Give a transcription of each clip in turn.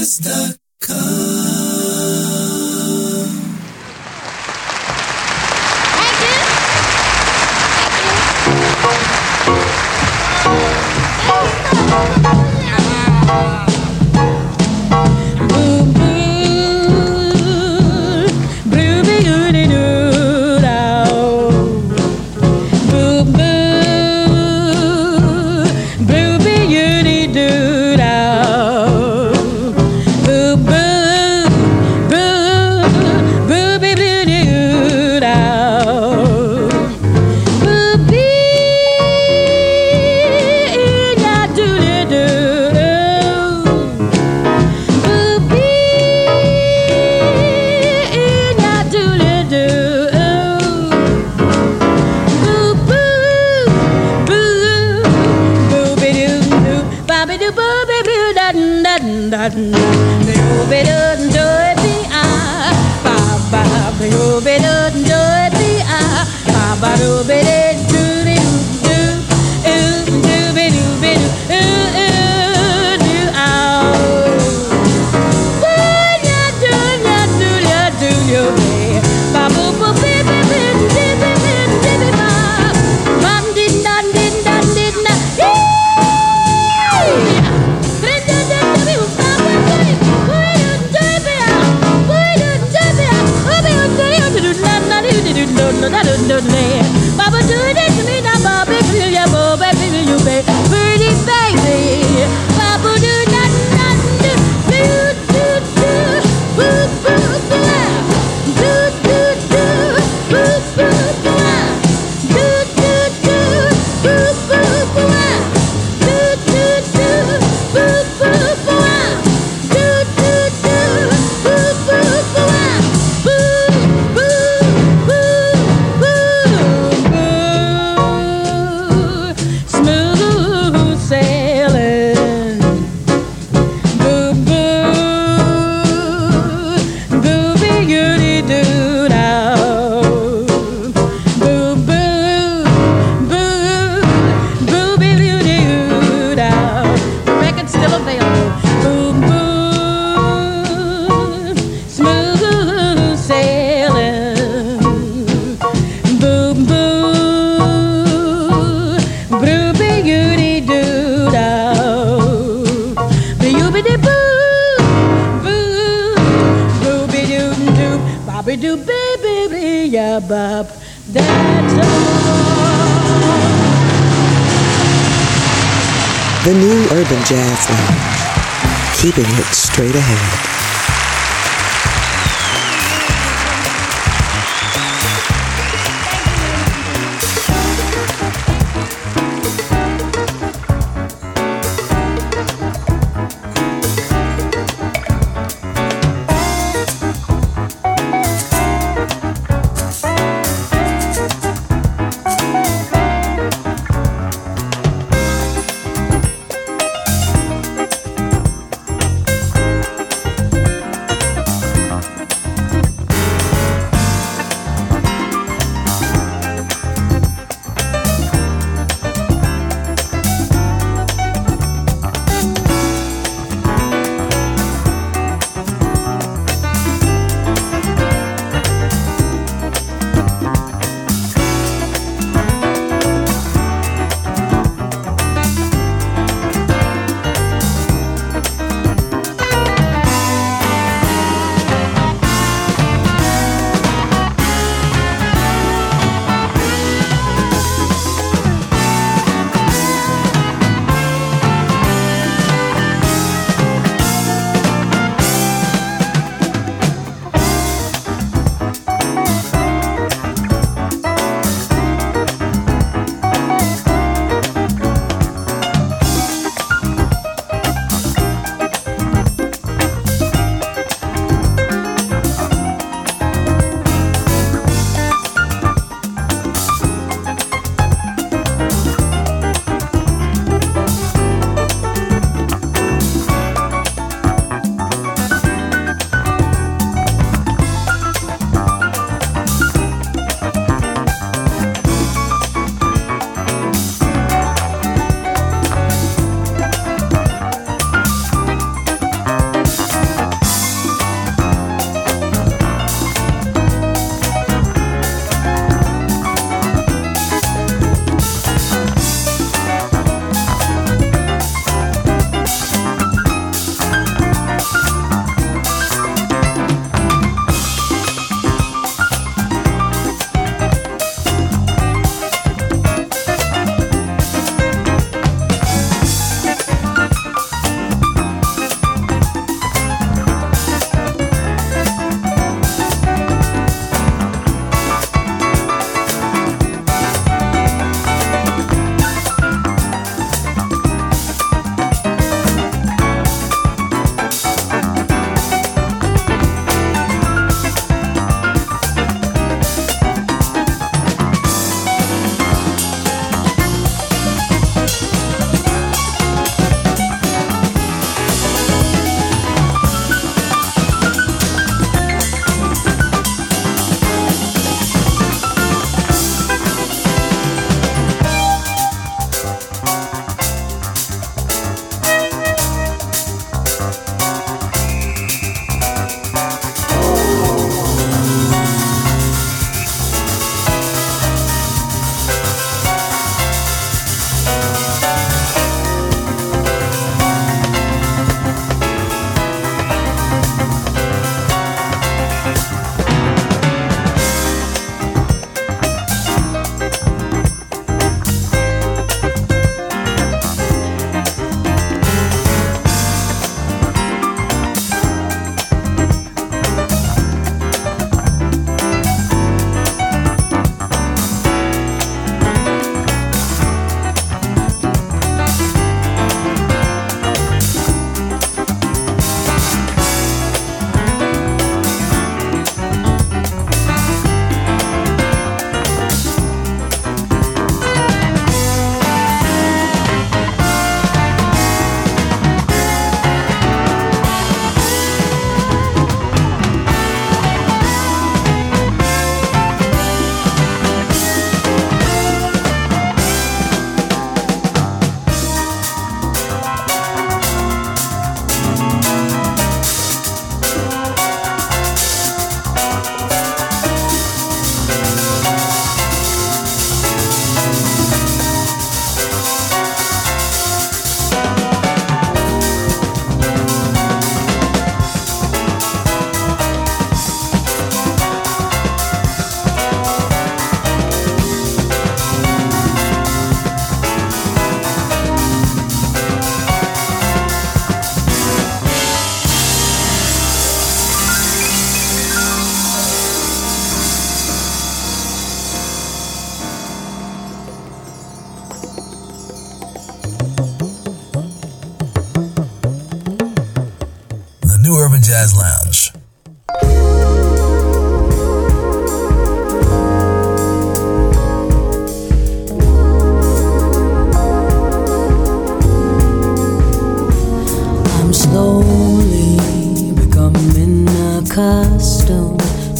is the do do do do do do. Do me, now, Bobby. We do baby, bop. That's all. The new urban jazz line. keeping it straight ahead.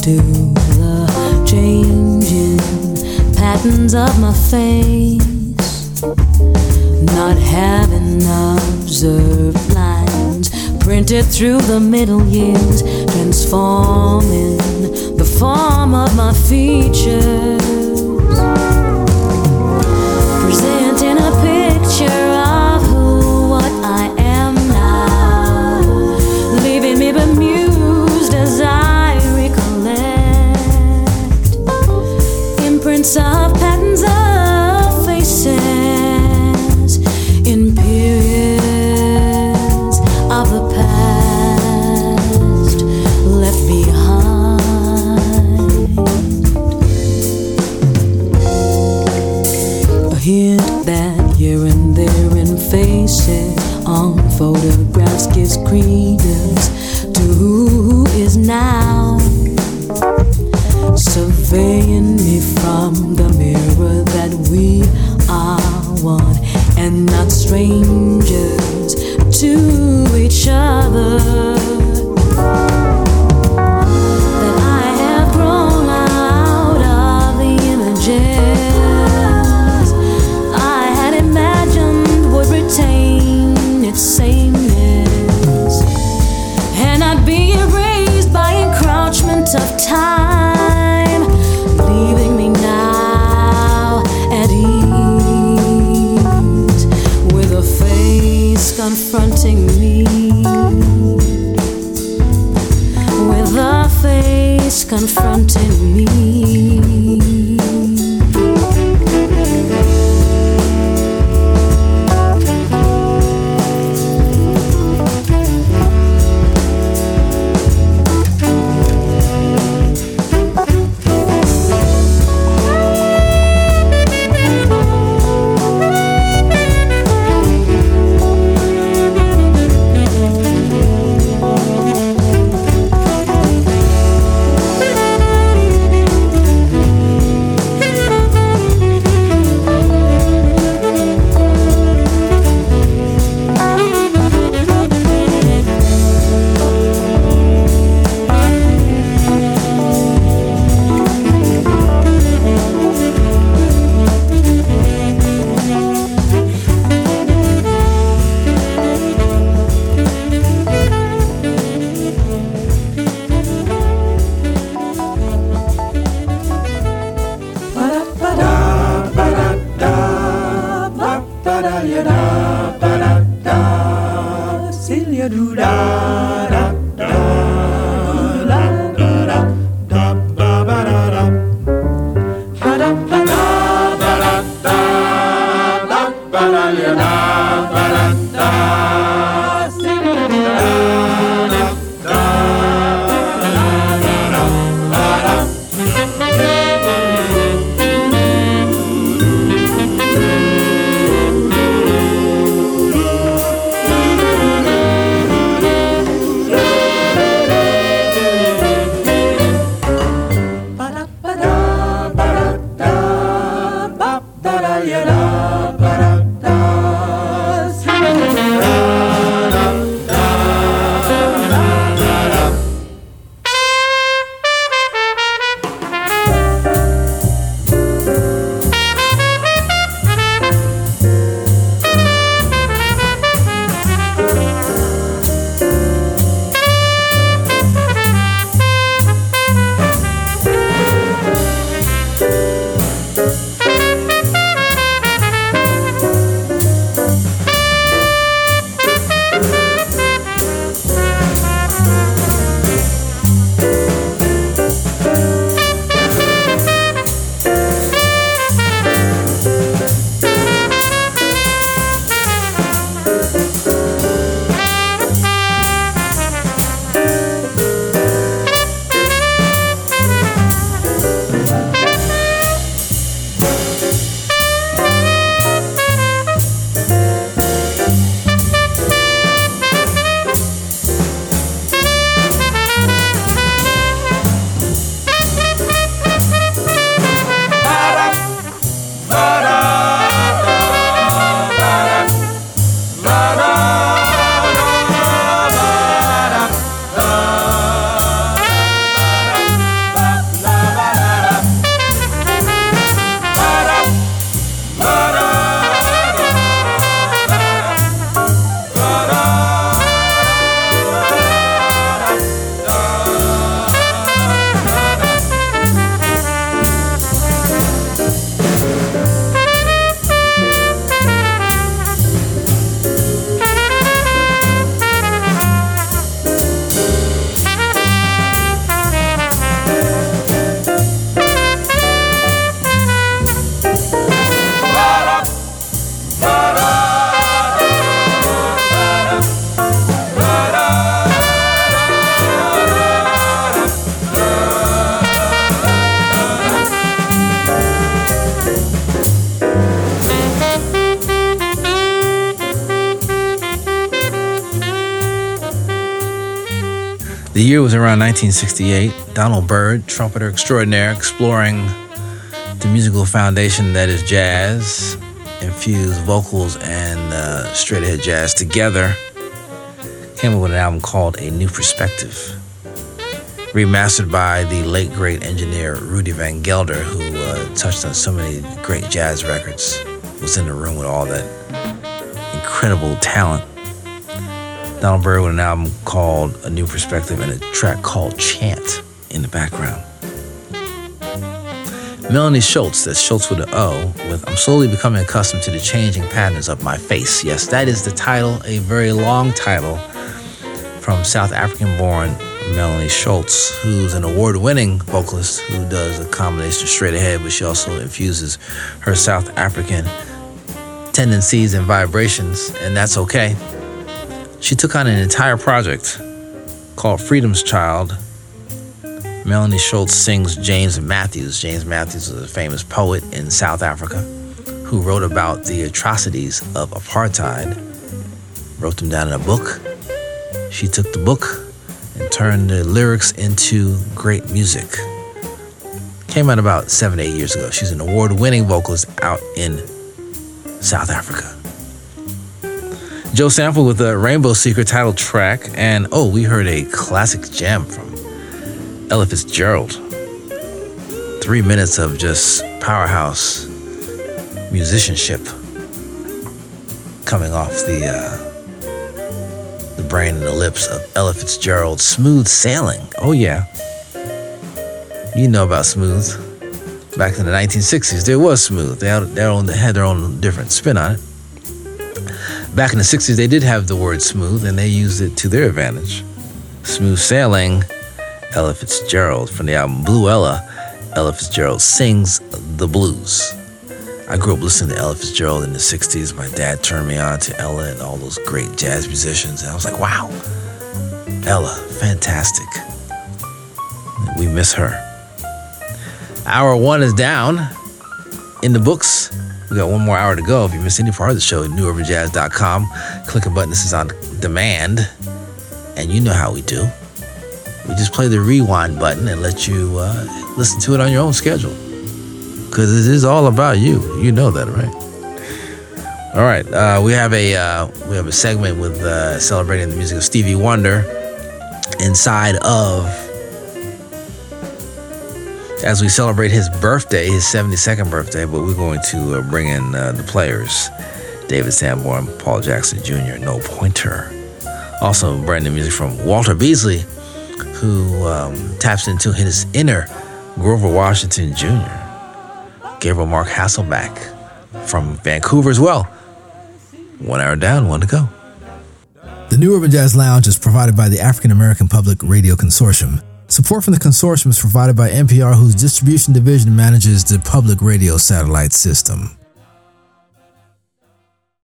to the changing patterns of my face. Not having observed lines printed through the middle years, transforming the form of my features. cream. Year was around 1968. Donald Byrd, trumpeter extraordinaire, exploring the musical foundation that is jazz, infused vocals and uh, straight ahead jazz together, came up with an album called A New Perspective, remastered by the late great engineer Rudy Van Gelder, who uh, touched on so many great jazz records, was in the room with all that incredible talent. Donald Byrd with an album called A New Perspective and a track called Chant in the background. Melanie Scholtz, that's Scholtz with an O, with I'm slowly becoming accustomed to the changing patterns of my face. Yes, that is the title, a very long title from South African born Melanie Scholtz, who's an award winning vocalist who does a combination straight ahead, but she also infuses her South African tendencies and vibrations, and that's okay. She took on an entire project called Freedom's Child Melanie Scholtz sings James Matthews. James Matthews is a famous poet in South Africa who wrote about the atrocities of apartheid, wrote them down in a book. She took the book and turned the lyrics into great music. Came out about seven, eight years ago. She's an award winning vocalist out in South Africa. Joe Sample with the Rainbow Seeker title track, and oh, we heard a classic jam from Ella Fitzgerald. Three minutes of just powerhouse musicianship coming off the uh, the brain and the lips of Ella Fitzgerald. Smooth sailing. Oh yeah, you know about smooth. Back in the 1960s, there was smooth. They had they had their own different spin on it. Back in the 60s, they did have the word smooth, and they used it to their advantage. Smooth sailing Ella Fitzgerald from the album Blue Ella. Ella Fitzgerald sings the blues. I grew up listening to Ella Fitzgerald in the 60s. My dad turned me on to Ella and all those great jazz musicians. And I was like, wow, Ella, fantastic. We miss her. Hour one is down in the books. We got one more hour to go. If you missed any part of the show, newurbanjazz.com. Click a button. This is on demand. And you know how we do. We just play the rewind button and let you uh, listen to it on your own schedule. Because it is all about you. You know that, right? All right, uh, we have a uh, we have a segment with uh, celebrating the music of Stevie Wonder inside of as we celebrate his birthday, his 72nd birthday. But we're going to uh, bring in uh, the players: David Sanborn, Paul Jackson Jr., Noel Pointer. Also, brand new music from Walter Beasley who um, taps into his inner Grover Washington Jr., Gabriel Mark Hasselbach from Vancouver as well. One hour down, one to go. The New Urban Jazz Lounge is provided by the African American Public Radio Consortium. Support from the consortium is provided by NPR, whose distribution division manages the public radio satellite system.